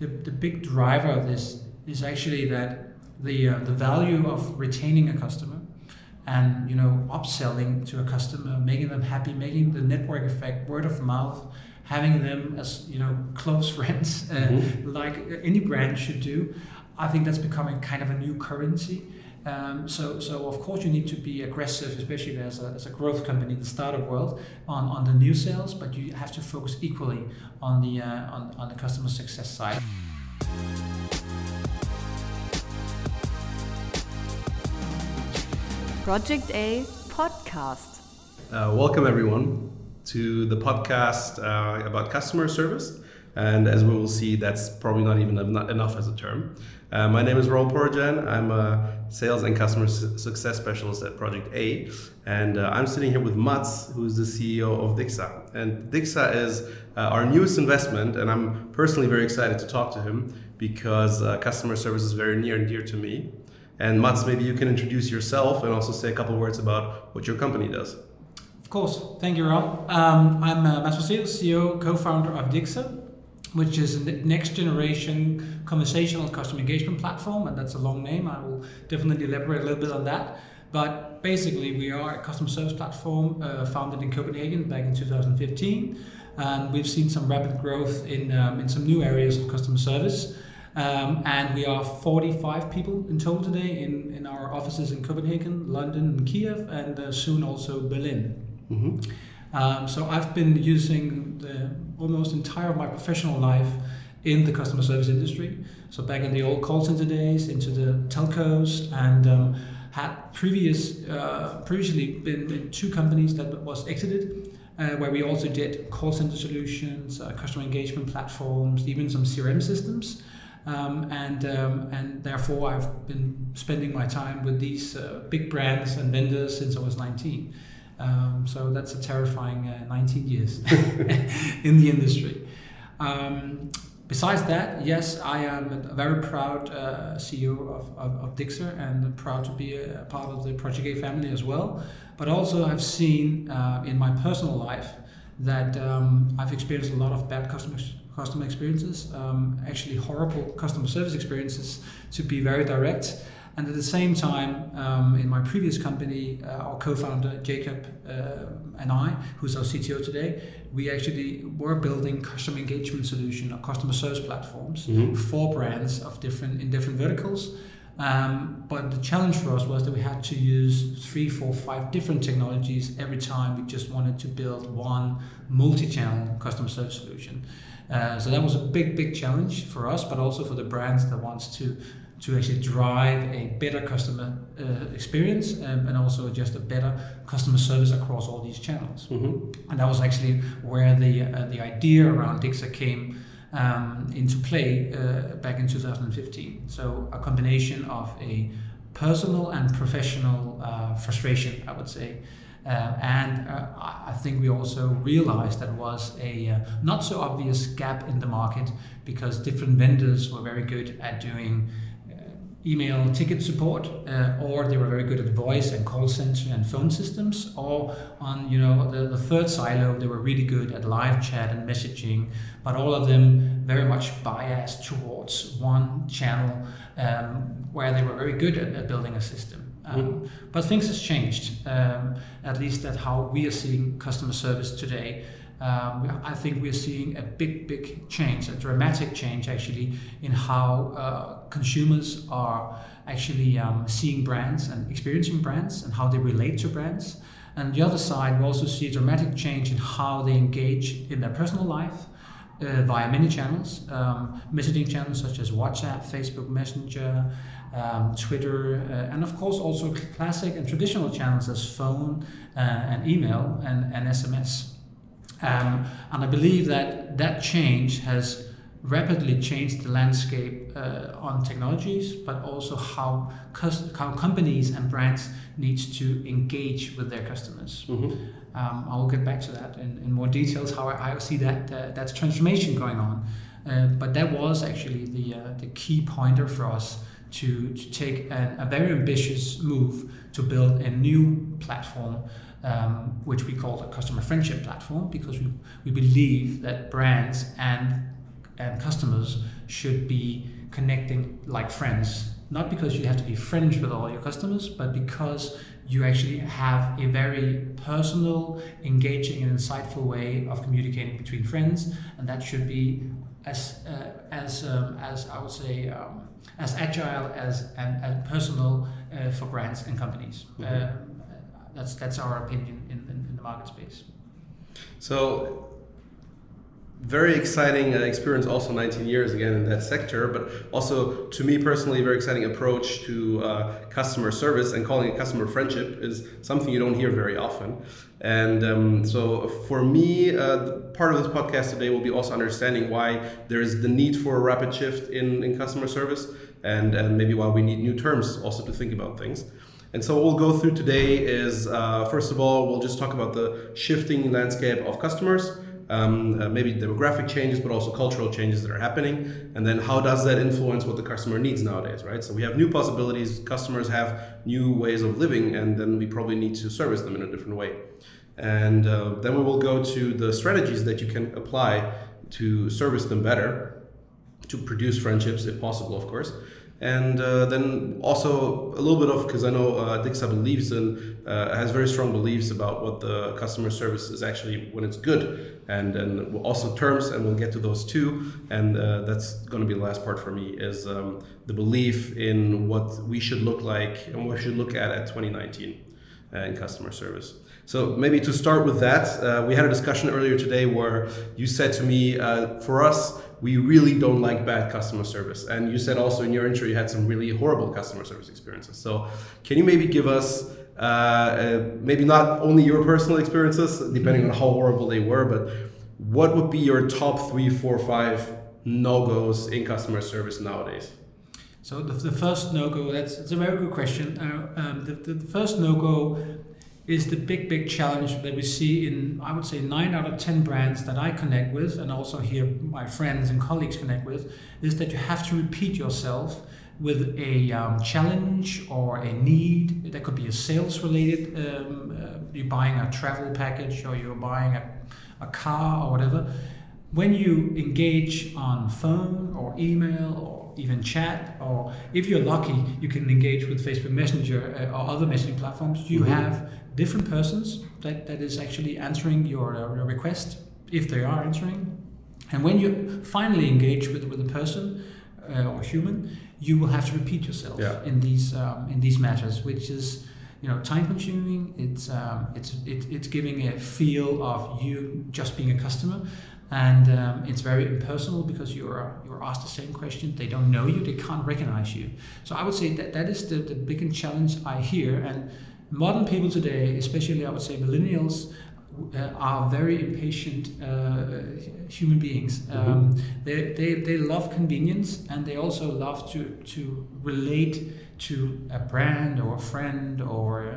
the, the big driver of this is actually that the uh, the value of retaining a customer and you know upselling to a customer, making them happy, making the network effect, word of mouth, having them as you know close friends, uh, mm-hmm. like any brand should do. I think that's becoming kind of a new currency. Um, so, so of course you need to be aggressive, especially as a, as a growth company, in the startup world, on, on the new sales, but you have to focus equally on the uh, on, on the customer success side. Project A podcast. Uh, welcome, everyone, to the podcast uh, about customer service. And as we will see, that's probably not even enough as a term. Uh, my name is Raul Porojan. I'm a sales and customer su- success specialist at Project A. And uh, I'm sitting here with Mads, who's the CEO of Dixa. And Dixa is uh, our newest investment. And I'm personally very excited to talk to him because uh, customer service is very near and dear to me. And Mads, maybe you can introduce yourself and also say a couple words about what your company does. Of course. Thank you, Rob. Um, I'm uh, Mads CEO, co-founder of Dixa, which is a next generation conversational customer engagement platform. And that's a long name. I will definitely elaborate a little bit on that. But basically, we are a customer service platform uh, founded in Copenhagen back in 2015. And we've seen some rapid growth in, um, in some new areas of customer service. Um, and we are 45 people in total today in, in our offices in Copenhagen, London, and Kiev, and uh, soon also Berlin. Mm-hmm. Um, so I've been using the almost entire of my professional life in the customer service industry. So back in the old call center days, into the telcos, and um, had previous uh, previously been in two companies that was exited. Uh, where we also did call center solutions, uh, customer engagement platforms, even some CRM systems. Um, and um, and therefore I've been spending my time with these uh, big brands and vendors since I was 19. Um, so that's a terrifying uh, 19 years in the industry. Um, besides that, yes, I am a very proud uh, CEO of, of, of, Dixa and proud to be a part of the Project A family as well. But also, I've seen uh, in my personal life that um, I've experienced a lot of bad customers customer experiences, um, actually horrible customer service experiences, to be very direct. And at the same time, um, in my previous company, uh, our co-founder Jacob uh, and I, who's our CTO today, we actually were building customer engagement solution or customer service platforms mm-hmm. for brands of different in different verticals. Um, but the challenge for us was that we had to use three, four, five different technologies every time we just wanted to build one multi-channel customer service solution. Uh, so that was a big, big challenge for us, but also for the brands that wants to to actually drive a better customer uh, experience um, and also just a better customer service across all these channels. Mm-hmm. And that was actually where the uh, the idea around Dixa came um, into play uh, back in 2015. So a combination of a personal and professional uh, frustration, I would say. Uh, and uh, I think we also realized that was a uh, not so obvious gap in the market because different vendors were very good at doing email ticket support, uh, or they were very good at voice and call center and phone systems, or on you know the, the third silo they were really good at live chat and messaging, but all of them very much biased towards one channel um, where they were very good at, at building a system. Um, but things has changed, um, at least at how we are seeing customer service today. Um, I think we're seeing a big, big change, a dramatic change actually, in how uh, consumers are actually um, seeing brands and experiencing brands and how they relate to brands. And the other side, we also see a dramatic change in how they engage in their personal life uh, via many channels, um, messaging channels such as WhatsApp, Facebook Messenger, um, Twitter, uh, and of course also classic and traditional channels as phone uh, and email and, and SMS. Um, and I believe that that change has rapidly changed the landscape uh, on technologies, but also how, how companies and brands need to engage with their customers. Mm-hmm. Um, I'll get back to that in, in more details, how I, I see that uh, that's transformation going on. Uh, but that was actually the, uh, the key pointer for us to, to take a, a very ambitious move to build a new platform um, which we call a customer friendship platform because we, we believe that brands and and customers should be connecting like friends. Not because you have to be friends with all your customers, but because you actually have a very personal, engaging, and insightful way of communicating between friends, and that should be as uh, as um, as I would say um, as agile as and, and personal uh, for brands and companies. Mhm. Uh, that's that's our opinion in, in, in the market space. So, very exciting uh, experience, also 19 years again in that sector, but also to me personally, very exciting approach to uh, customer service and calling it customer friendship is something you don't hear very often. And um, so, for me, uh, part of this podcast today will be also understanding why there is the need for a rapid shift in, in customer service and, and maybe why we need new terms also to think about things. And so what we'll go through today is, uh, first of all, we'll just talk about the shifting landscape of customers, um, uh, maybe demographic changes, but also cultural changes that are happening. And then how does that influence what the customer needs nowadays, right? So we have new possibilities, customers have new ways of living, and then we probably need to service them in a different way. And uh, then we will go to the strategies that you can apply to service them better, to produce friendships if possible, of course and uh, then also a little bit of because I know uh, Dixa believes in uh, has very strong beliefs about what the customer service is actually when it's good, and and also terms, and we'll get to those too. And uh, that's going to be the last part for me is um, the belief in what we should look like and what we should look at at 2019 uh, in customer service. So maybe to start with that, uh, we had a discussion earlier today where you said to me, uh, for us, we really don't like bad customer service. And you said also in your intro you had some really horrible customer service experiences. So can you maybe give us uh, uh, maybe not only your personal experiences, depending on how horrible they were, but what would be your top three, four, five no-goes in customer service nowadays? So the, the first no-go, that's, that's a very good question. Uh, um, the, the, the first no-go is the big, big challenge that we see in, I would say, nine out of 10 brands that I connect with, and also here my friends and colleagues connect with, is that you have to repeat yourself with a um, challenge or a need. That could be a sales related, um, uh, you're buying a travel package or you're buying a, a car or whatever. When you engage on phone or email or even chat, or if you're lucky, you can engage with Facebook Messenger uh, or other messaging platforms. You Mhm. have different persons that, that is actually answering your, uh, your request if they are answering. And when you finally engage with, with a person uh, or human, you will have to repeat yourself Yeah. in these um, in these matters, which is you know time consuming. It's um, it's it, it's giving a feel of you just being a customer, and um, it's very impersonal because you're you're asked the same question. They don't know you. They can't recognize you. So I would say that that is the the biggest challenge I hear and modern people today, especially I would say millennials, uh, are very impatient uh, human beings. Um, they, they, they love convenience and they also love to, to relate to a brand or a friend or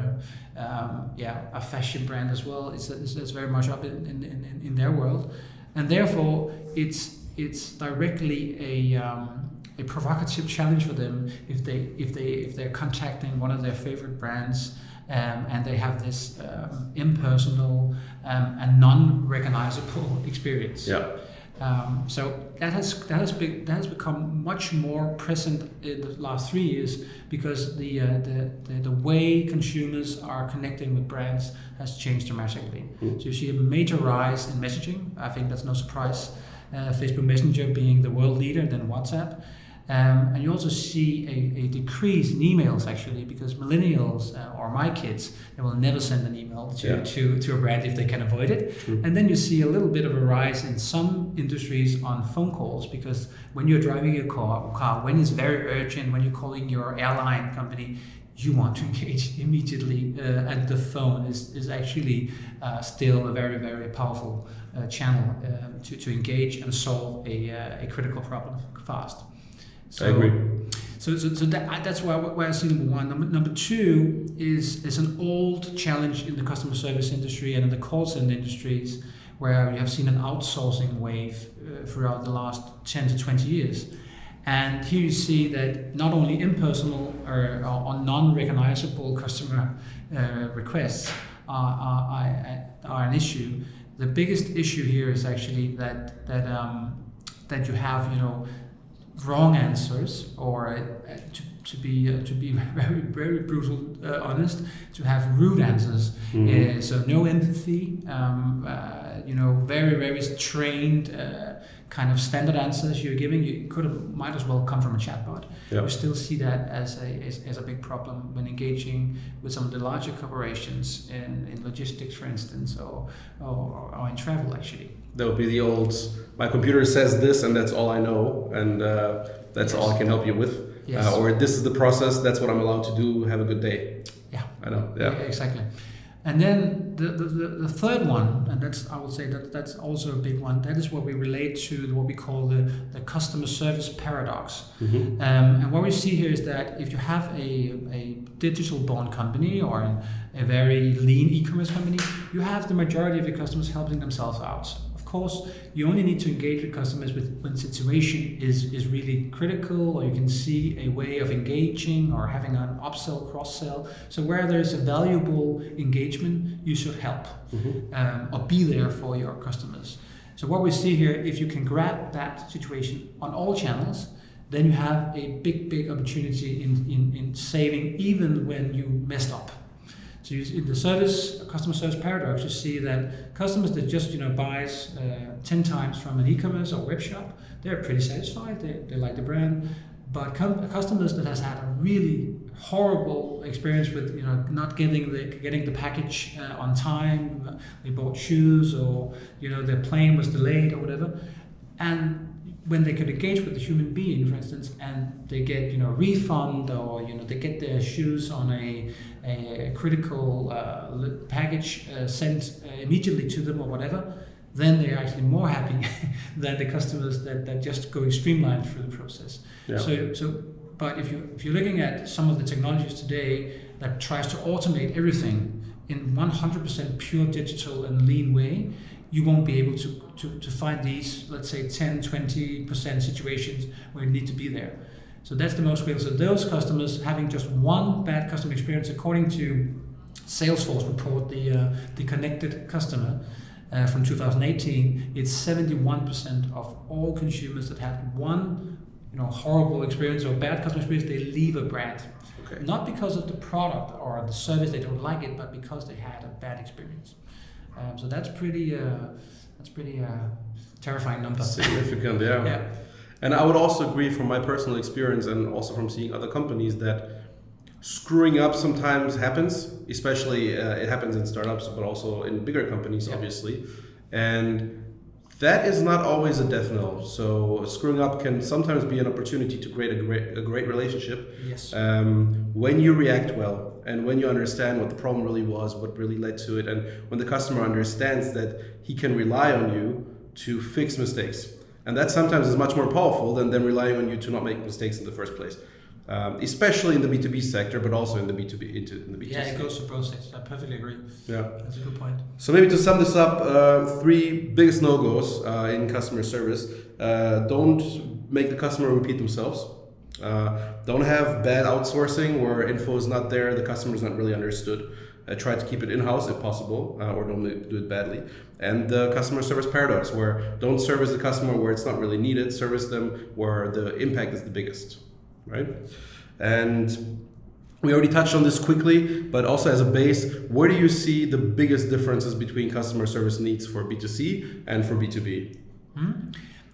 uh, um, yeah a fashion brand as well. It's, it's, it's very much up in, in, in, in their world, and therefore it's it's directly a um, a provocative challenge for them if they if they if they're contacting one of their favorite brands um, and they have this um, impersonal um, and non-recognizable experience. Yeah. Um, so that has that has be, that has become much more present in the last three years because the, uh, the, the the way consumers are connecting with brands has changed dramatically. Mm. So you see a major rise in messaging. I think that's no surprise. Uh, Facebook Messenger being the world leader, then WhatsApp. Um, and you also see a, a, decrease in emails actually because millennials uh, or my kids they will never send an email to, Yeah. to, to a brand if they can avoid it True. and then you see a little bit of a rise in some industries on phone calls because when you're driving your car, car when it's very urgent when you're calling your airline company you want to engage immediately uh, and the phone is, is actually uh, still a very very powerful uh, channel um, to, to engage and solve a, uh, a critical problem fast I agree. so, so, so that, that's why, why I see number one. Number, number two is is an old challenge in the customer service industry and in the call center industries, where you have seen an outsourcing wave uh, throughout the last 10 to 20 years. And here you see that not only impersonal or, or non-recognizable customer uh, requests are, are, are an issue. The biggest issue here is actually that that um, that you have, you know, wrong answers or uh, to, to be uh, to be very very brutal uh, honest to have rude answers Mhm. uh, so no empathy um, uh, you know very very trained uh, kind of standard answers you're giving you could have might as well come from a chatbot Yeah. we still see that as a as, as a big problem when engaging with some of the larger corporations in, in logistics for instance or, or or in travel actually That would be the old. My computer says this, and that's all I know, and uh, that's all I can help you with. Yes. Uh, or this is the process. That's what I'm allowed to do. Have a good day. yeah I know. Yeah. exactly. And then the, the, the, third one, and that's I would say that that's also a big one. That is what we relate to what we call the, the customer service paradox. Mhm. Um, and what we see here is that if you have a, a digital born company or an, a very lean e-commerce company, you have the majority of your customers helping themselves out. Course, you only need to engage with customers with when situation is, is really critical, or you can see a way of engaging or having an upsell, cross sell. So where there's a valuable engagement, you should help Mhm. um, or be there for your customers. So what we see here, if you can grab that situation on all channels, then you have a big, big opportunity in, in, in saving even when you messed up. So you, in the service, customer service paradox, you see that customers that just you know buys uh, ten times from an e-commerce or web shop, they're pretty satisfied. They, they like the brand, but com- customers that has had a really horrible experience with you know not getting the getting the package uh, on time, they bought shoes or you know their plane was delayed or whatever, and when they could engage with the human being, for instance, and they get you know refund or you know they get their shoes on a, a critical uh, package uh, sent uh, immediately to them or whatever, then they're actually more happy than the customers that, that just go streamlined through the process. Yeah. So so, but if you if you're looking at some of the technologies today that tries to automate everything in 100% pure digital and lean way, you won't be able to, to, to find these, let's say 10, 20% situations where you need to be there. So that's the most critical. So those customers having just one bad customer experience, according to Salesforce report, the, uh, the connected customer uh, from 2018, it's 71% of all consumers that had one you know, horrible experience or bad customer experience, they leave a brand. Okay. Not because of the product or the service, they don't like it, but because they had a bad experience. Um, so that's pretty, uh, that's pretty uh, terrifying number. Significant. Yeah. Yeah. And I would also agree from my personal experience and also from seeing other companies that screwing up sometimes happens, especially uh, it happens in startups, but also in bigger companies, Yeah. obviously. And that is not always a death knell. So screwing up can sometimes be an opportunity to create a great, a great relationship Yes. um, when you react well and when you understand what the problem really was, what really led to it, and when the customer understands that he can rely on you to fix mistakes. And that sometimes is much more powerful than them relying on you to not make mistakes in the first place, um, especially in the B2B sector, but also in the B2B, into, in the B2C. yeah, it goes to both sides. I perfectly agree. Yeah. That's a good point. So maybe to sum this up, uh, three biggest no-goes uh, in customer service. Uh, don't make the customer repeat themselves. Uh, don't have bad outsourcing where info is not there, the customer is not really understood. Uh, try to keep it in-house if possible, uh, or don't do it badly. And the customer service paradox, where don't service the customer where it's not really needed, service them where the impact is the biggest, right? And we already touched on this quickly, but also as a base, where do you see the biggest differences between customer service needs for B2C and for B2B? Hmm?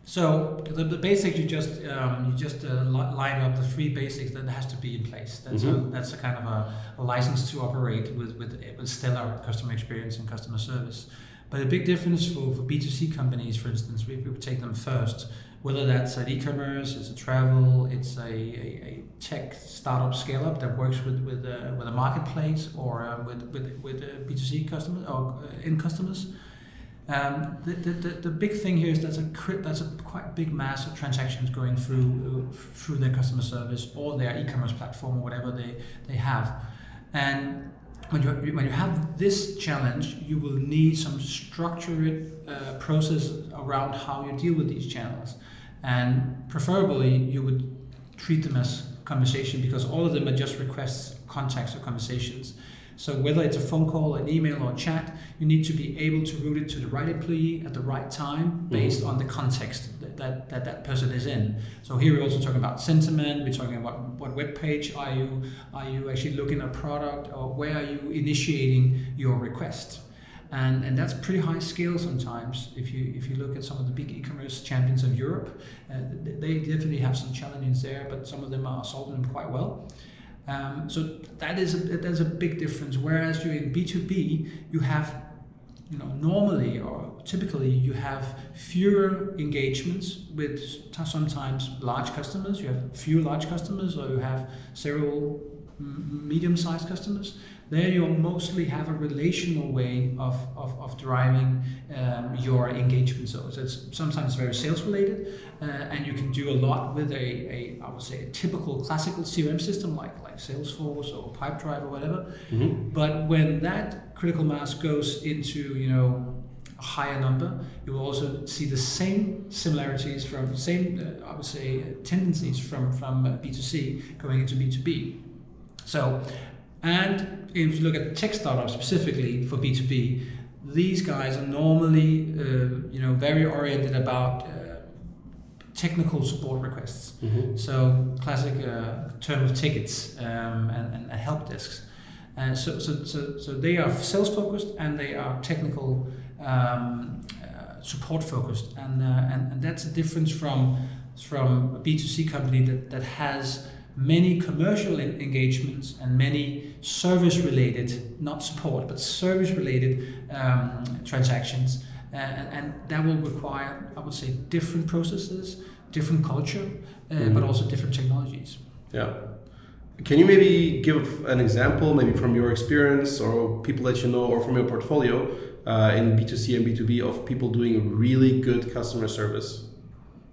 So the, the basics you just um, you just uh, line up the three basics that has to be in place. That's Mhm. a that's a kind of a, a license to operate with, with with stellar customer experience and customer service. But a big difference for, for B2C companies, for instance, we, we take them first, whether that's an e-commerce, it's a travel, it's a, a, a tech startup scale up that works with with a, with a marketplace or uh, with with with uh, B2C customers or uh, in customers. Um, the, the, the, big thing here is there's a that's a quite big mass of transactions going through uh, through their customer service or their e-commerce platform or whatever they, they have, and when you when you have this challenge, you will need some structured uh, process around how you deal with these channels, and preferably you would treat them as conversation because all of them are just requests, contacts, or conversations. So whether it's a phone call, an email, or chat, you need to be able to route it to the right employee at the right time mm-hmm. based on the context that that, that that person is in. So here we're also talking about sentiment. We're talking about what web page are you are you actually looking at product or where are you initiating your request and and that's pretty high scale sometimes. If you if you look at some of the big e-commerce champions of Europe, uh, they definitely have some challenges there, but some of them are solving them quite well. Um, so that is a, that's a big difference. Whereas you in B two B, you have you know normally or typically you have fewer engagements with sometimes large customers. You have few large customers, or you have several medium-sized customers there you mostly have a relational way of, of, of driving um, your engagement. So it's sometimes very sales related, uh, and you can do a lot with a, a, I would say, a typical classical CRM system like, like Salesforce or Pipedrive or whatever. Mm-hmm. But when that critical mass goes into, you know, a higher number, you will also see the same similarities from same, uh, I would say, tendencies from from B2C going into B2B. So and if you look at tech startups specifically for B2B, these guys are normally, uh, you know, very oriented about uh, technical support requests. Mm-hmm. So classic uh, term of tickets um, and, and, help desks. And so, so, so, so they are sales focused and they are technical um, uh, support focused, and, uh, and and that's a difference from from a B2C company that, that has many commercial engagements and many service related, not support, but service related um, transactions. Uh, and, and, that will require, I would say, different processes, different culture, uh, mm-hmm. but also different technologies. Yeah. Can you maybe give an example, maybe from your experience or people that you know or from your portfolio uh, in B2C and B2B of people doing really good customer service?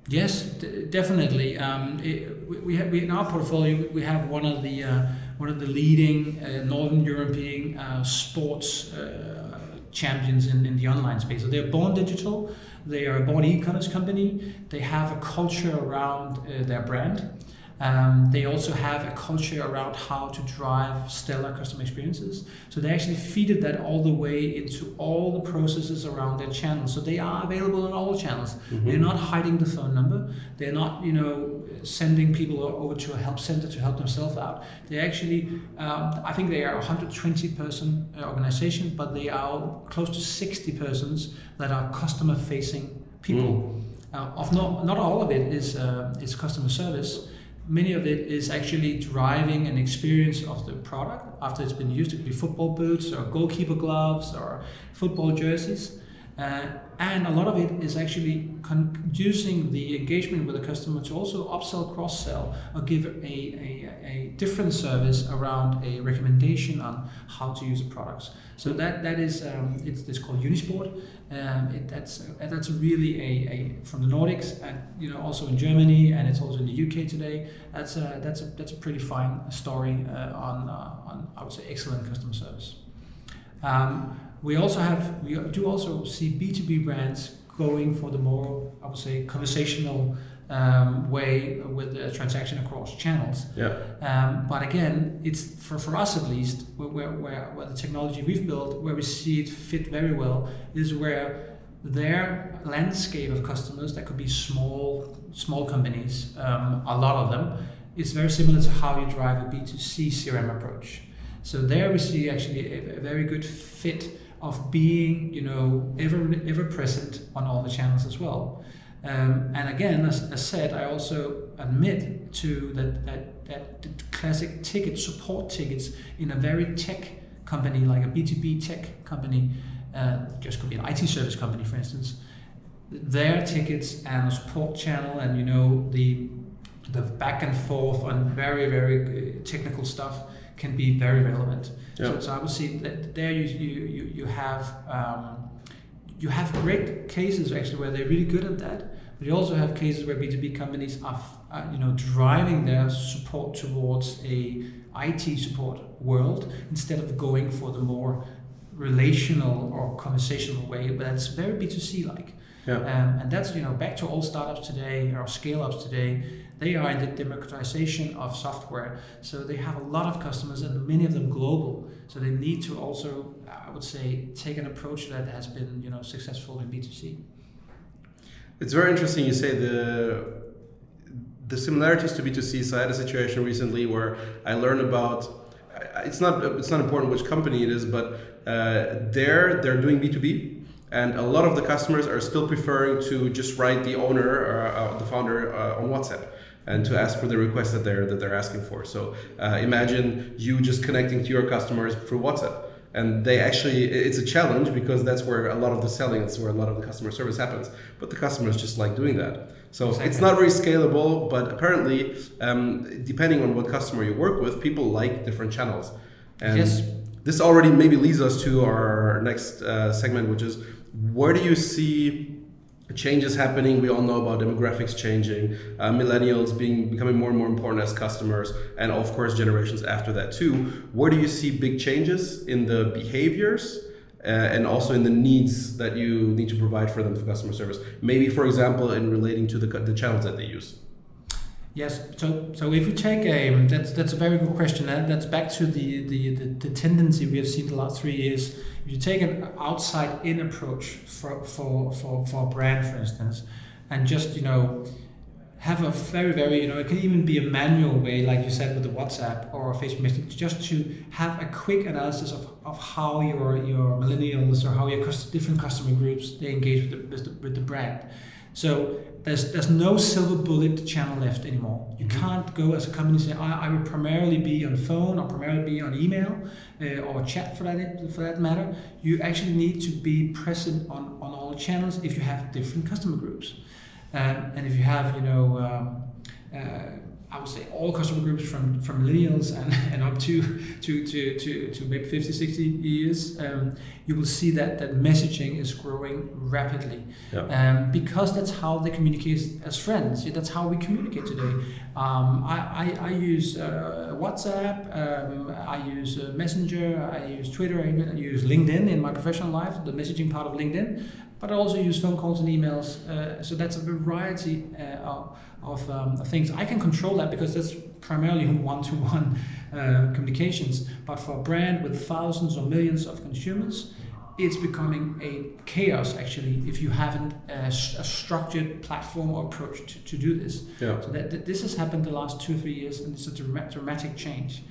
Yes, d- definitely. Um, it, we, we have we, in our portfolio we have one of the uh, one of the leading uh, Northern European uh, sports uh, champions in, in the online space. So they're born digital. They are a born e-commerce company. They have a culture around uh, their brand. Um, they also have a culture around how to drive stellar customer experiences. So they actually feeded that all the way into all the processes around their channels. So they are available on all channels. Mm-hmm. They're not hiding the phone number. They're not, you know, sending people over to a help center to help themselves out. They actually, um, I think they are a 120 person uh, organization, but they are close to 60 persons that are customer facing people. Mm. Uh, of not, not all of it is, uh, is customer service many of it is actually driving an experience of the product after it's been used. It could be football boots or goalkeeper gloves or football jerseys. Uh, and a lot of it is actually conducing the engagement with the customer to also upsell, cross sell, or give a, a, a, different service around a recommendation on how to use the products. So that that is um, it's, it's called Unisport. Um, it, that's uh, that's really a, a from the Nordics and you know also in Germany and it's also in the UK today. That's a that's a that's a pretty fine story uh, on uh, on I would say excellent customer service. Um, we also have we do also see B2B brands going for the more I would say conversational um, way with the transaction across channels. Yeah. Um, but again, it's for, for us at least where, where, where the technology we've built, where we see it fit very well, is where their landscape of customers that could be small small companies, um, a lot of them, is very similar to how you drive a B2C CRM approach. So there we see actually a, a very good fit of being, you know, ever ever present on all the channels as well. Um, and again, as, as said, I also admit to that, that that classic ticket support tickets in a very tech company like a B2B tech company, uh, just could be an IT service company, for instance, their tickets and a support channel and you know the the back and forth on very very technical stuff can be very relevant. Yeah. So, so, I would say that there you you you, have um, you have great cases actually where they're really good at that. But you also have cases where B two B companies are uh, you know driving their support towards a IT support world instead of going for the more relational or conversational way, but that's very B two C like. Yeah. Um, and that's you know back to all startups today or scale ups today they are in the democratization of software. So they have a lot of customers and many of them global. So they need to also, I would say, take an approach that has been you know successful in B2C. It's very interesting you say the the similarities to B2C. So I had a situation recently where I learned about it's not it's not important which company it is, but uh, there they're doing B2B, and a lot of the customers are still preferring to just write the owner or uh, the founder uh, on WhatsApp and to ask for the request that they're that they're asking for. So uh, imagine you just connecting to your customers through WhatsApp and they actually it's a challenge because that's where a lot of the selling that's where a lot of the customer service happens but the customers just like doing that so exactly. it's not very scalable but apparently um, depending on what customer you work with people like different channels and yes. this already maybe leads us to our next uh, segment which is where do you see changes happening. We all know about demographics changing, uh, millennials being becoming more and more important as customers, and of course generations after that too. Where do you see big changes in the behaviors? Uh, and also in the needs that you need to provide for them for customer service. Maybe, for example, in relating to the, the channels that they use. Yes. So, so if you take a that's that's a very good question. That's back to the, the the, the tendency we have seen the last three years. You take an outside-in approach for for for for a brand, for instance, and just you know have a very very you know it can even be a manual way, like you said with the WhatsApp or Facebook Messenger, just to have a quick analysis of, of how your your millennials or how your different customer groups they engage with the, with the, with the brand. So there's there's no silver bullet channel left anymore. You mm-hmm. can't go as a company say I, I will primarily be on phone or primarily be on email uh, or chat for that for that matter. You actually need to be present on, on all channels if you have different customer groups, um, and if you have you know. Um, uh, I would say all customer groups from, from millennials and, and up to, to, to, to, to maybe 50, 60 years, um, you will see that, that messaging is growing rapidly. Yeah. Um, because that's how they communicate as friends. That's how we communicate today. Um, I, I, I, use uh, WhatsApp, um, I use uh, Messenger, I use Twitter, I use LinkedIn in my professional life, the messaging part of LinkedIn, but I also use phone calls and emails. Uh, so that's a variety uh, of of, um, things. I can control that because that's primarily one-to-one uh, communications. But for a brand with thousands or millions of consumers, it's becoming a chaos actually if you haven't a, a structured platform or approach to, to do this. Yeah. So that, that, this has happened the last two or three years, and it's a dramatic change.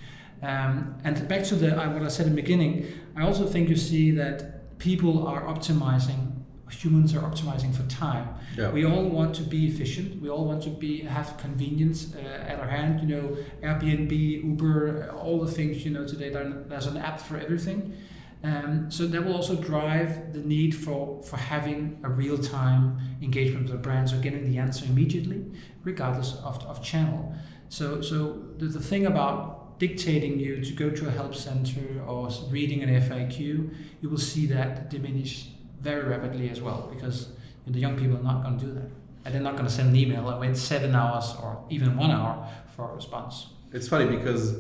Um, and back to the what I said in the beginning, I also think you see that people are optimizing humans are optimizing for time. Yeah. We all want to be efficient. We all want to be have convenience uh, at our hand. You know, Airbnb, Uber, all the things you know today. There's an app for everything. Um, so that will also drive the need for, for having a real time engagement with the brand, so getting the answer immediately, regardless of, of channel. So, so the, the thing about dictating you to go to a help center or reading an FAQ, you will see that diminish very rapidly as well because the young people are not going to do that. And they're not going to send an email and wait seven hours or even one hour for a response. It's funny because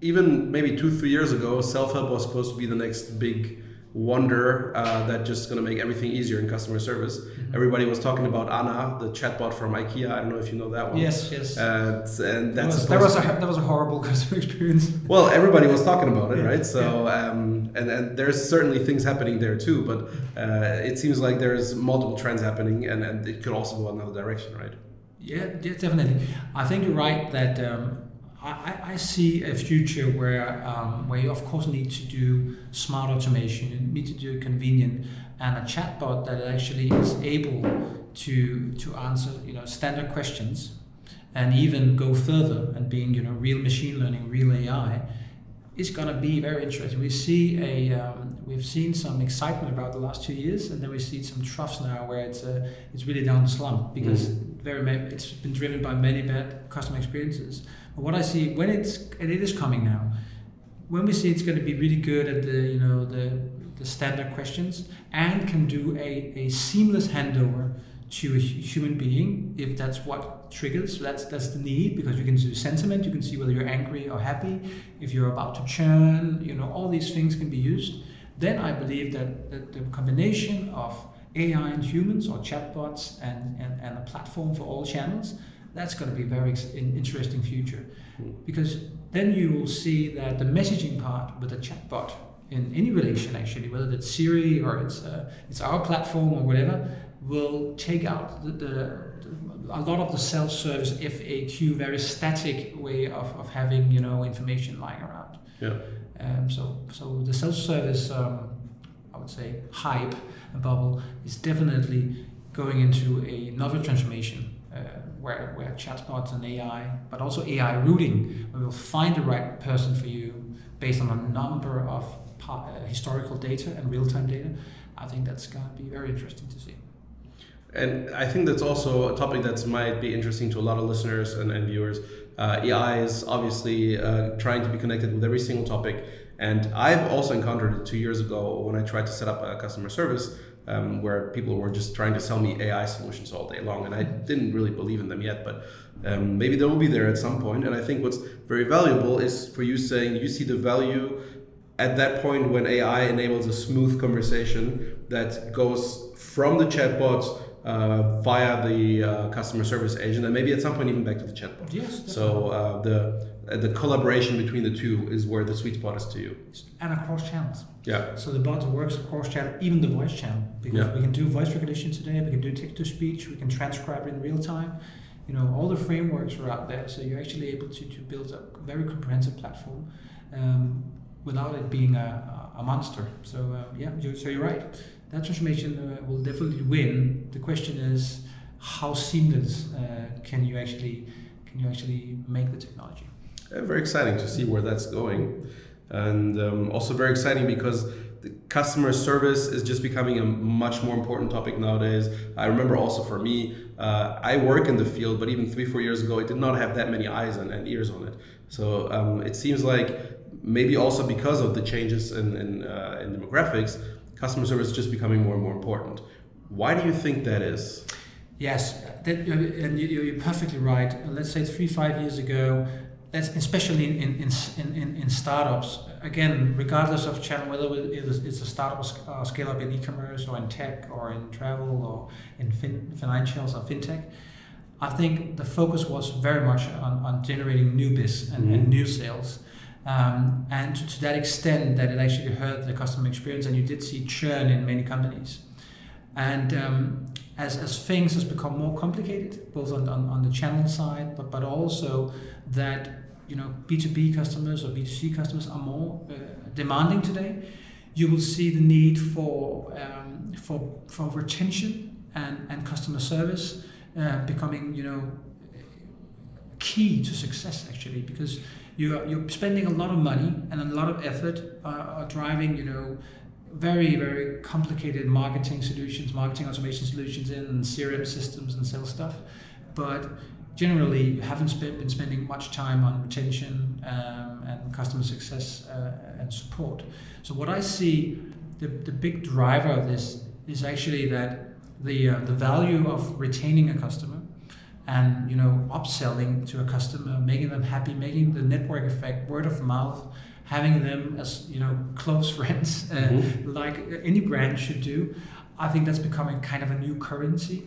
even maybe two, three years ago, self help was supposed to be the next big wonder uh, that just going to make everything easier in customer service. Mm-hmm. Everybody was talking about Anna, the chatbot from IKEA. I don't know if you know that one. Yes, yes. Uh, and that's that was, that was, a that was a horrible customer experience. Well, everybody was talking about it, yeah. right? So, yeah. um, and and there's certainly things happening there too, but uh, it seems like there's multiple trends happening, and and it could also go another direction, right? Yeah, yeah, definitely. I think you're right that. Um, I, I, see a future where um, where you of course need to do smart automation, you need to do convenient, and a chatbot that actually is able to to answer you know standard questions, and even go further and being you know real machine learning, real AI, is going to be very interesting. We see a um, we've seen some excitement about the last two years, and then we see some troughs now where it's uh, it's really down the slump because mm. very it's been driven by many bad customer experiences But what I see when it's and it is coming now, when we see it's going to be really good at the you know the the standard questions and can do a, a seamless handover to a human being if that's what triggers that's that's the need because you can do sentiment you can see whether you're angry or happy if you're about to churn you know all these things can be used. Then i believe that, that the combination of ai and humans or chatbots and, and, and a platform for all channels that's going to be very in- interesting future. Because then you will see that the messaging part with the chatbot in any relation actually whether it's siri or it's uh, it's our platform or whatever will take out the, the a lot of the self-service FAQ, very static way of, of having you know information lying around. Yeah. Um, so so the self-service, um, I would say, hype and bubble is definitely going into another transformation uh, where where chatbots and AI, but also AI routing, we will find the right person for you based on a number of pa- uh, historical data and real-time data. I think that's going to be very interesting to see. And I think that's also a topic that might be interesting to a lot of listeners and, and viewers. Uh, AI is obviously uh, trying to be connected with every single topic. And I've also encountered it two years ago when I tried to set up a customer service um, where people were just trying to sell me AI solutions all day long. And I didn't really believe in them yet, but um, maybe they will be there at some point. And I think what's very valuable is for you saying you see the value at that point when AI enables a smooth conversation that goes from the chatbot uh, via the uh, customer service agent, and maybe at some point even back to the chatbot. Yes. So uh, the uh, the collaboration between the two is where the sweet spot is to you. and across channels. Yeah. So the bot works across channel, even the voice channel, because Yeah. we can do voice recognition today, we can do text to speech, we can transcribe in real time. You know, all the frameworks are out there, so you're actually able to, to build a very comprehensive platform um, without it being a, a monster. So uh, yeah, so you're right. That transformation uh, will definitely win. The question is, how seamless uh, can you actually can you actually make the technology? Uh, very exciting to see where that's going, and um, also very exciting because the customer service is just becoming a much more important topic nowadays. I remember also for me, uh, I work in the field, but even three four years ago, it did not have that many eyes and, and ears on it. So um, it seems like maybe also because of the changes in in, uh, in demographics, customer service is just becoming more and more important. Why do you think that is? Yes, that, and you- you're perfectly right. Let's say three, five years ago, especially in, in, in, in, startups, again, regardless of channel, whether it is, a startup uh, scale up in e-commerce or in tech or in travel or in fin, financials or fintech, I think the focus was very much on, on generating new biz and, and Mhm. new sales. Um, and to, to that extent that it actually hurt the customer experience and you did see churn in many companies. And um, as, as things has become more complicated, both on, on, on the channel side, but, but also that you know B2B customers or B2C customers are more uh, demanding today, you will see the need for, um, for, for retention and, and customer service uh, becoming you know key to success actually because you're, you're spending a lot of money and a lot of effort uh, are driving you know very very complicated marketing solutions marketing automation solutions in and crm systems and sales stuff. But generally you haven't spent, been spending much time on retention um, and customer success uh, and support. So what i see the, the big driver of this is actually that the, uh, the value of retaining a customer and you know upselling to a customer making them happy making the network effect word of mouth having them as you know close friends uh, Mhm. like any brand should do i think that's becoming kind of a new currency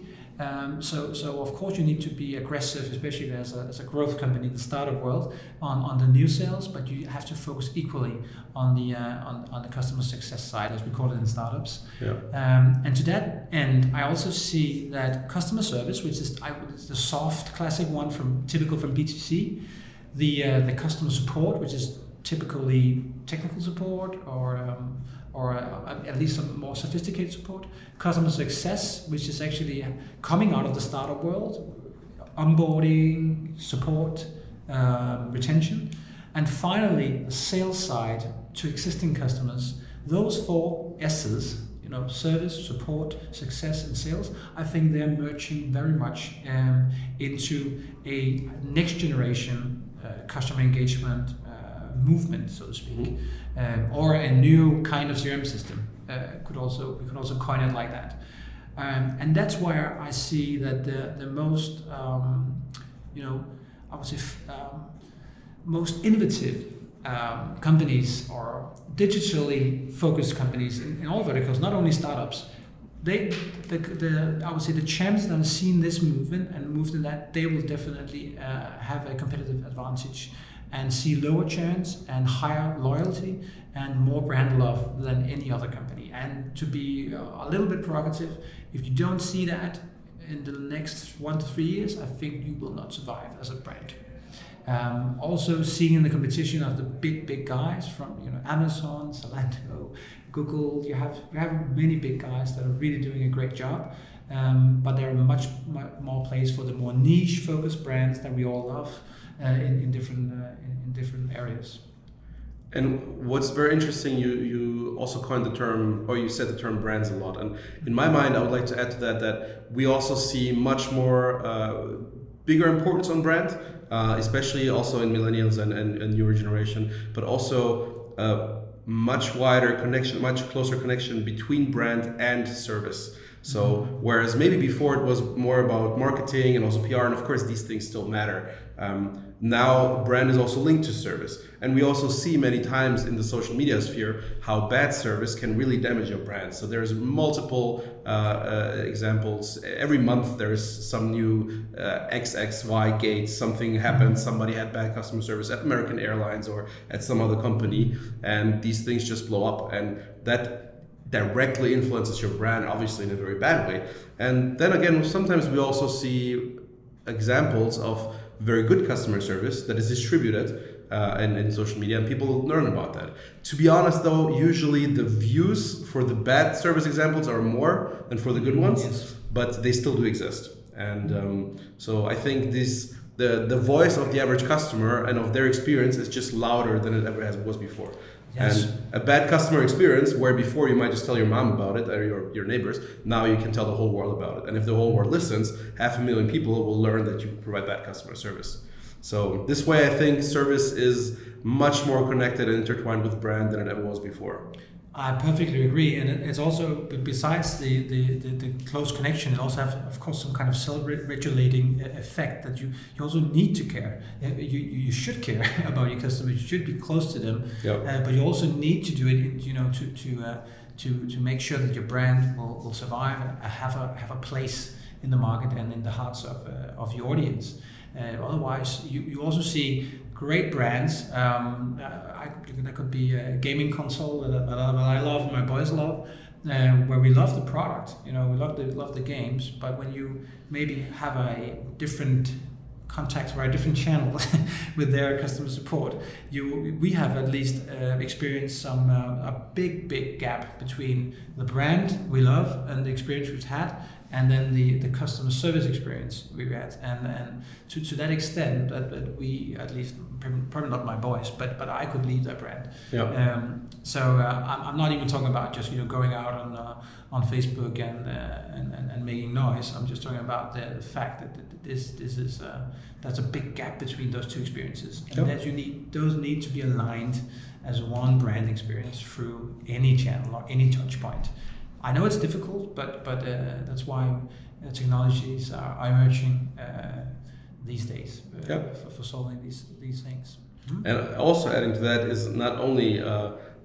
um, so, so of course you need to be aggressive, especially as a, as a growth company in the startup world, on, on the new sales. But you have to focus equally on the uh, on, on the customer success side, as we call it in startups. Yeah. Um, and to that end, I also see that customer service, which is I, the soft classic one from typical from B2C, the uh, the customer support, which is typically technical support or um, or uh, at least some more sophisticated support. Customer success, which is actually coming out of the startup world, onboarding, support, um, retention, and finally the sales side to existing customers. Those four S's, you know, service, support, success, and sales. I think they're merging very much um, into a next generation uh, customer engagement uh, movement, so to speak, Mhm. Um, or a new kind of CRM system. Uh, could also we could also coin it like that, um, and that's where I see that the the most um, you know I would say um, most innovative um, companies or digitally focused companies in, in all verticals, not only startups, they the, the I would say the champs that have seen this movement and moved in that they will definitely uh, have a competitive advantage and see lower churns and higher loyalty and more brand love than any other company. And to be uh, a little bit provocative, if you don't see that in the next one to three years, I think you will not survive as a brand. Um, also seeing in the competition of the big big guys from you know Amazon, Zalando, Google. You have you have many big guys that are really doing a great job, um, but there are much, more place for the more niche focused brands that we all love uh, in, in different uh, in, in different areas. And what's very interesting, you you also coined the term, or you said the term brands a lot. And in my mind, I would like to add to that that we also see much more uh, bigger importance on brand, uh, especially also in millennials and, and, and newer generation, but also uh, much wider connection, much closer connection between brand and service. So whereas maybe before it was more about marketing and also PR, and of course these things still matter. Um, now brand is also linked to service, and we also see many times in the social media sphere how bad service can really damage your brand. So there's multiple uh, uh, examples. Every month there's some new uh, XXY gate. Something happened. Somebody had bad customer service at American Airlines or at some other company, and these things just blow up, and that directly influences your brand, obviously in a very bad way. And then again, sometimes we also see examples of very good customer service that is distributed uh, in, in social media, and people learn about that. To be honest, though, usually the views for the bad service examples are more than for the good ones, Yes. but they still do exist. And um, so I think this. The, the voice of the average customer and of their experience is just louder than it ever has was before. Yes. And a bad customer experience where before you might just tell your mom about it or your, your neighbors, now you can tell the whole world about it. And if the whole world listens, half a million people will learn that you provide bad customer service. So this way, I think service is much more connected and intertwined with brand than it ever was before. I perfectly agree, and it's also besides the, the, the, the close connection, it also have of course some kind of self-regulating effect that you, you also need to care. You, you should care about your customers. You should be close to them, Yeah. uh, but you also need to do it. You know, to to uh, to to make sure that your brand will, will survive and have a have a place in the market and in the hearts of uh, of your audience. Uh, otherwise, you, you also see great brands. Um, uh, I, that could be a gaming console that, that, I- love, my boys love, uh, where we love the product. You know, we love the love the games. But when you maybe have a different contact or a different channel with their customer support, you we have at least uh, experienced some uh, a big big gap between the brand we love and the experience we've had and then the, the customer service experience we had and and to, to that extent that, that we at least probably not my boys but but I could lead that brand Yeah. um, so uh, I'm, I'm not even talking about just you know going out on uh, on Facebook and, uh, and, and and making noise. I'm just talking about the, the fact that th- th- this this is uh, that's a big gap between those two experiences, and Yep. that you need those need to be aligned as one brand experience through any channel or any touch point. I know it's difficult, but but uh, that's why uh, technologies are, are emerging uh, these days uh, Yep. for, for solving these these things. And also adding to that is not only uh,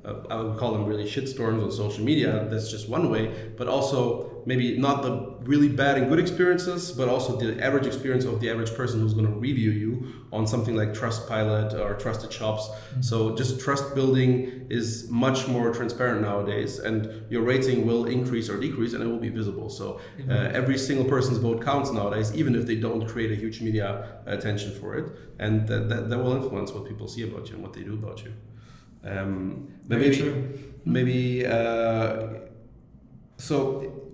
uh, I would call them really shitstorms on social media. That's just one way, but also maybe not the really bad and good experiences, but also the average experience of the average person who's going to review you on something like Trustpilot or Trusted Shops. So just trust building is much more transparent nowadays, and your rating will increase or decrease, and it will be visible. So uh, every single person's vote counts nowadays, even if they don't create a huge media attention for it, and that, that, that will influence what people see about you and what they do about you. Um, maybe, maybe uh, so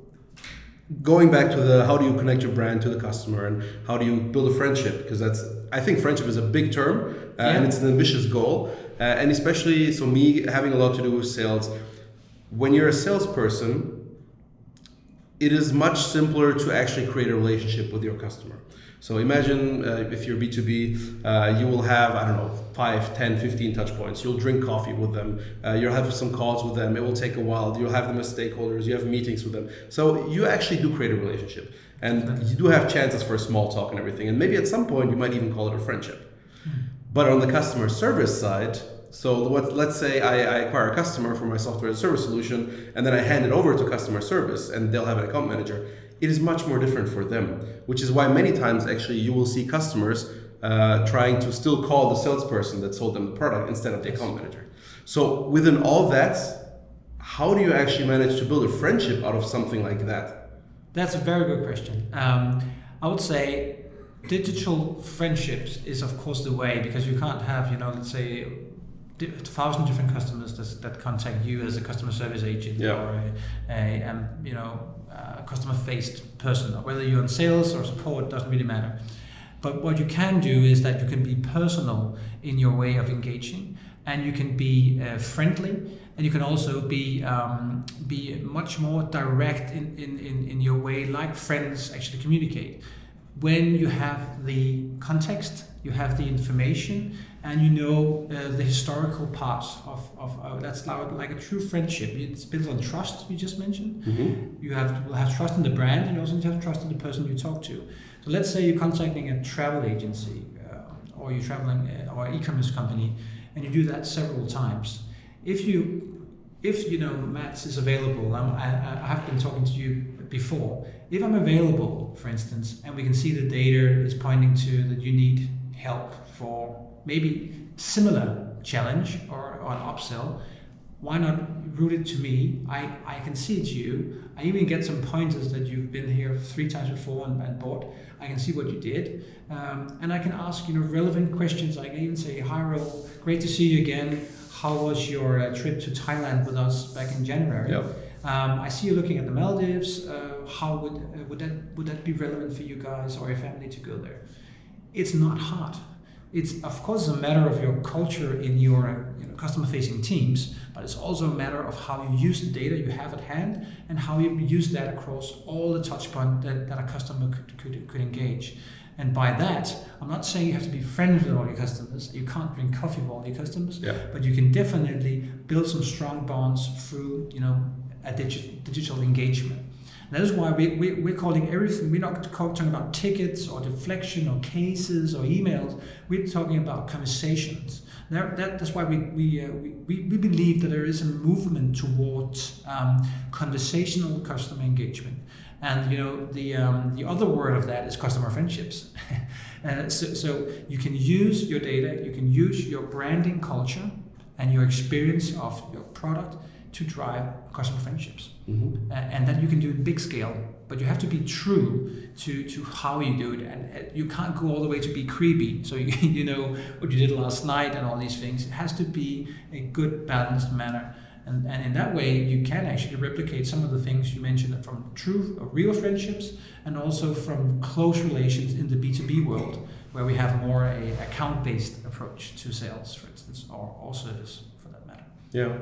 going back to the how do you connect your brand to the customer and how do you build a friendship? Because that's i think friendship is a big term uh, and it's an ambitious goal. Uh, and especially so me having a lot to do with sales when you're a salesperson it is much simpler to actually create a relationship with your customer so imagine uh, if you're b2b uh, you will have i don't know 5 10 15 touch points. You'll drink coffee with them. Uh, you'll have some calls with them. It will take a while. You'll have them as stakeholders. You have meetings with them. So you actually do create a relationship. And you do have chances for small talk and everything. And maybe at some point you might even call it a friendship. But on the customer service side So what, let's say I, I acquire a customer for my software as a service solution, and then I hand it over to customer service, and they'll have an account manager. It is much more different for them, which is why many times actually you will see customers uh, trying to still call the salesperson that sold them the product instead of the account manager. So within all that, how do you actually manage to build a friendship out of something like that? That's a very good question. Um, I would say digital friendships is of course the way because you can't have you know let's say a thousand different customers that, that contact you as a customer service agent Yeah. or a, a um, you know a customer faced person whether you're in sales or support doesn't really matter. But what you can do is that you can be personal in your way of engaging and you can be uh, friendly and you can also be um, be much more direct in, in, in, in your way like friends actually communicate when you have the context you have the information and you know uh, the historical parts of, of uh, that's like, like a true friendship. It's built on trust you just mentioned. You have to have trust in the brand and you also need to have trust in the person you talk to. So let's say you're contacting a travel agency uh, or you're traveling uh, or e-commerce company and you do that several times. If you if you know Mads is available, I'm, I, I have been talking to you before. If I'm available, for instance, and we can see the data is pointing to that you need help for maybe similar challenge or, or an upsell, why not route it to me? I, I can see it's you. I even get some pointers that you've been here three times before and, and bought. I can see what you did. Um, and I can ask you know relevant questions. I can even say, hi Ro, great to see you again. How was your uh, trip to Thailand with us back in January? Yep. Um, I see you looking at the Maldives. Uh, how would uh, would that would that be relevant for you guys or your family to go there? It's not hard. It's of course a matter of your culture in your you know, customer-facing teams, but it's also a matter of how you use the data you have at hand and how you use that across all the touch points that, that a customer could, could, could engage. And by that, I'm not saying you have to be friends with all your customers. You can't drink coffee with all your customers, Yeah. but you can definitely build some strong bonds through, you know, a digital, digital engagement. And that is why we, we, we're calling everything, we're not talking about tickets or deflection or cases or emails. We're talking about conversations. That, that, that's why we, we, uh, we, we, believe that there is a movement towards um, conversational customer engagement. And you know the um, the other word of that is customer friendships. uh, so, so you can use your data, you can use your branding culture and your experience of your product to drive customer friendships. Mm-hmm. Uh, and then you can do it big scale, but you have to be true to, to how you do it. And uh, you can't go all the way to be creepy. So you, you know what you did last night and all these things. It has to be a good balanced manner. And, and in that way, you can actually replicate some of the things you mentioned from true or real friendships and also from close relations in the B2B world, where we have more a account based approach to sales, for instance, or, or service for that matter. Yeah.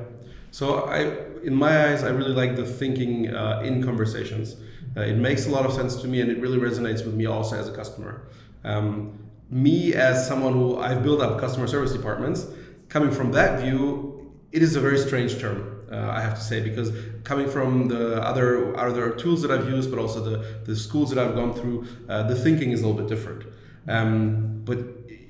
So I, in my eyes, I really like the thinking uh, in conversations. Uh, it makes a lot of sense to me, and it really resonates with me also as a customer. Um, me as someone who I've built up customer service departments, coming from that view, it is a very strange term. Uh, I have to say because coming from the other other tools that I've used, but also the, the schools that I've gone through, uh, the thinking is a little bit different. Um, but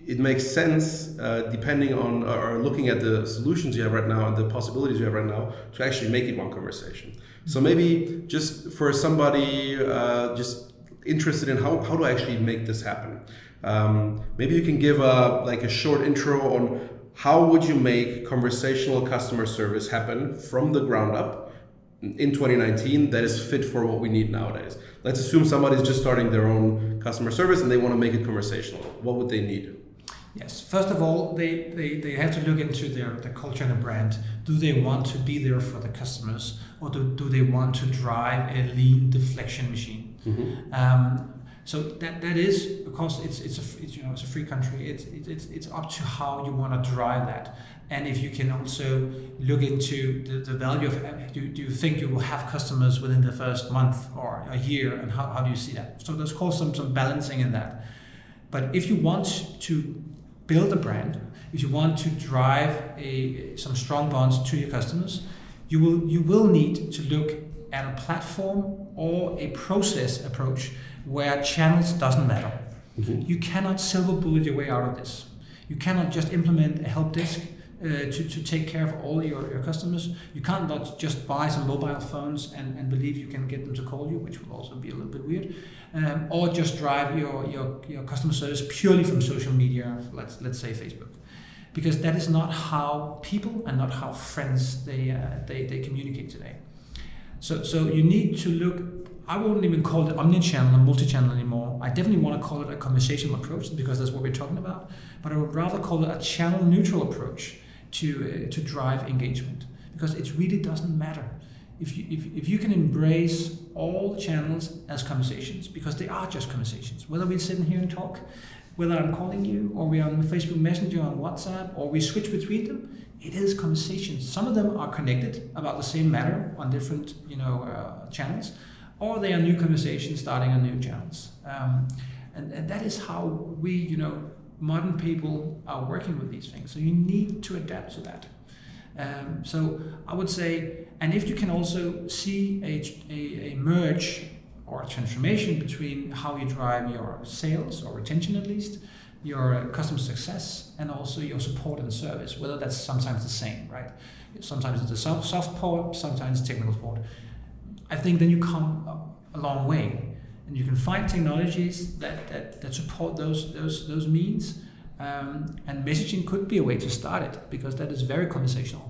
it makes sense uh, depending on or looking at the solutions you have right now and the possibilities you have right now to actually make it one conversation. So maybe just for somebody uh, just interested in how, how do I actually make this happen, um, maybe you can give a like a short intro on how would you make conversational customer service happen from the ground up in 2019 that is fit for what we need nowadays. Let's assume somebody's just starting their own customer service and they want to make it conversational. What would they need? Yes. First of all, they, they, they have to look into their the culture and the brand. Do they want to be there for the customers, or do, do they want to drive a lean deflection machine? Mm-hmm. Um, so that, that is because it's it's a it's, you know it's a free country. It's it's it's up to how you want to drive that, and if you can also look into the, the value of do, do you think you will have customers within the first month or a year, and how, how do you see that? So there's of course some some balancing in that. But if you want to build a brand, if you want to drive a, some strong bonds to your customers, you will you will need to look at a platform or a process approach where channels doesn't matter. Mm-hmm. You cannot silver bullet your way out of this. You cannot just implement a help desk uh, to, to take care of all your, your customers. You can't not just buy some mobile phones and, and believe you can get them to call you, which will also be a little bit weird, um, or just drive your, your, your customer service purely from social media, let's, let's say Facebook. Because that is not how people and not how friends they, uh, they, they communicate today. So, so you need to look I wouldn't even call it omni-channel and multi-channel anymore. I definitely want to call it a conversational approach because that's what we're talking about. But I would rather call it a channel-neutral approach to uh, to drive engagement because it really doesn't matter if you if, if you can embrace all channels as conversations because they are just conversations. Whether we sit in here and talk, whether I'm calling you or we're on Facebook Messenger on WhatsApp or we switch between them, it is conversations. Some of them are connected about the same matter on different you know uh, channels or they are new conversations starting on new channels. Um, and, and that is how we, you know, modern people are working with these things. So you need to adapt to that. Um, so I would say, and if you can also see a, a, a, merge or a transformation between how you drive your sales or retention at least, your customer success, and also your support and service, whether that's sometimes the same, right? Sometimes it's a soft, soft support, sometimes technical support. I think then you come a long way. And you can find technologies that, that, that support those, those, those means. Um, and messaging could be a way to start it because that is very conversational.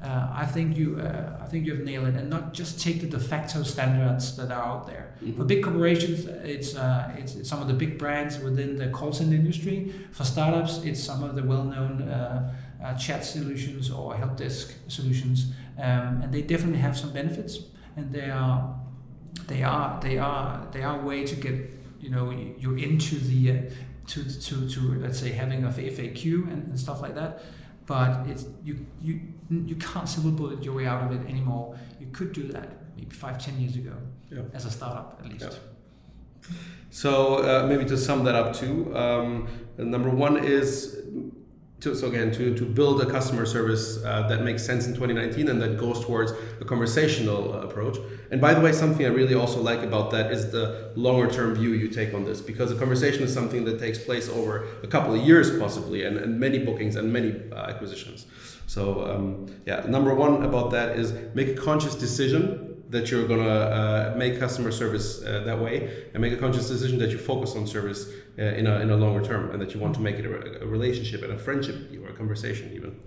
Uh, I think you uh, I think you've nailed it, and not just take the de facto standards that are out there. Mm-hmm. For big corporations, it's, uh, it's, it's some of the big brands within the call center industry. For startups, it's some of the well-known uh, uh, chat solutions or help desk solutions, um, and they definitely have some benefits and they are they are they are they are a way to get you know you're into the uh, to, to to let's say having a FAQ and, and stuff like that but it's you you you can't silver bullet your way out of it anymore you could do that maybe five ten years ago yeah. as a startup at least yeah. so uh, maybe to sum that up too um, number one is to, so again to, to build a customer service uh, that makes sense in 2019 and that goes towards a conversational uh, approach. And by the way something i really also like about that is the longer term view you take on this because a conversation is something that takes place over a couple of years possibly and, and many bookings and many uh, acquisitions. So um, yeah number one about that is make a conscious decision that you're going to uh, make customer service uh, that way and make a conscious decision that you focus on service uh, in, a, in a longer term and that you want to make it a, a relationship and a friendship or a conversation even.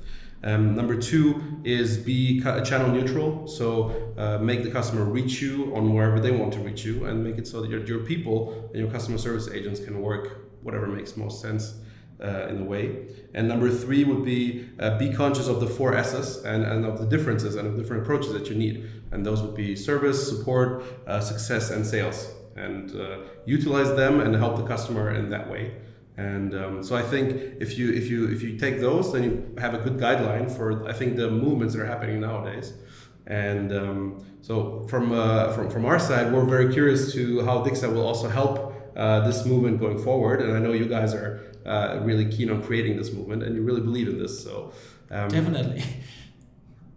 Um, number two is be channel neutral. So uh, make the customer reach you on wherever they want to reach you and make it so that your, your people and your customer service agents can work whatever makes most sense uh, in a way. And number three would be uh, be conscious of the four S's and, and of the differences and of different approaches that you need. And those would be service, support, uh, success, and sales. And uh, utilize them and help the customer in that way. And um, so I think if you if you if you take those, then you have a good guideline for I think the movements that are happening nowadays. And um, so from uh, from from our side, we're very curious to how Dixa will also help uh, this movement going forward. And I know you guys are uh, really keen on creating this movement, and you really believe in this. So um, definitely.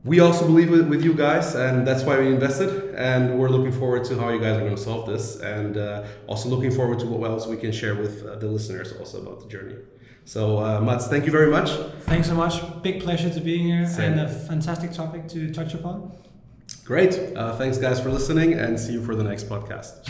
We also believe with, with you guys, and that's why we invested. And we're looking forward to how you guys are going to solve this, and uh, also looking forward to what else we can share with uh, the listeners also about the journey. So, uh, Mads, thank you very much. Thanks so much. Big pleasure to be here, Same. and a fantastic topic to touch upon. Great. Uh, thanks, guys, for listening, and see you for the next podcast.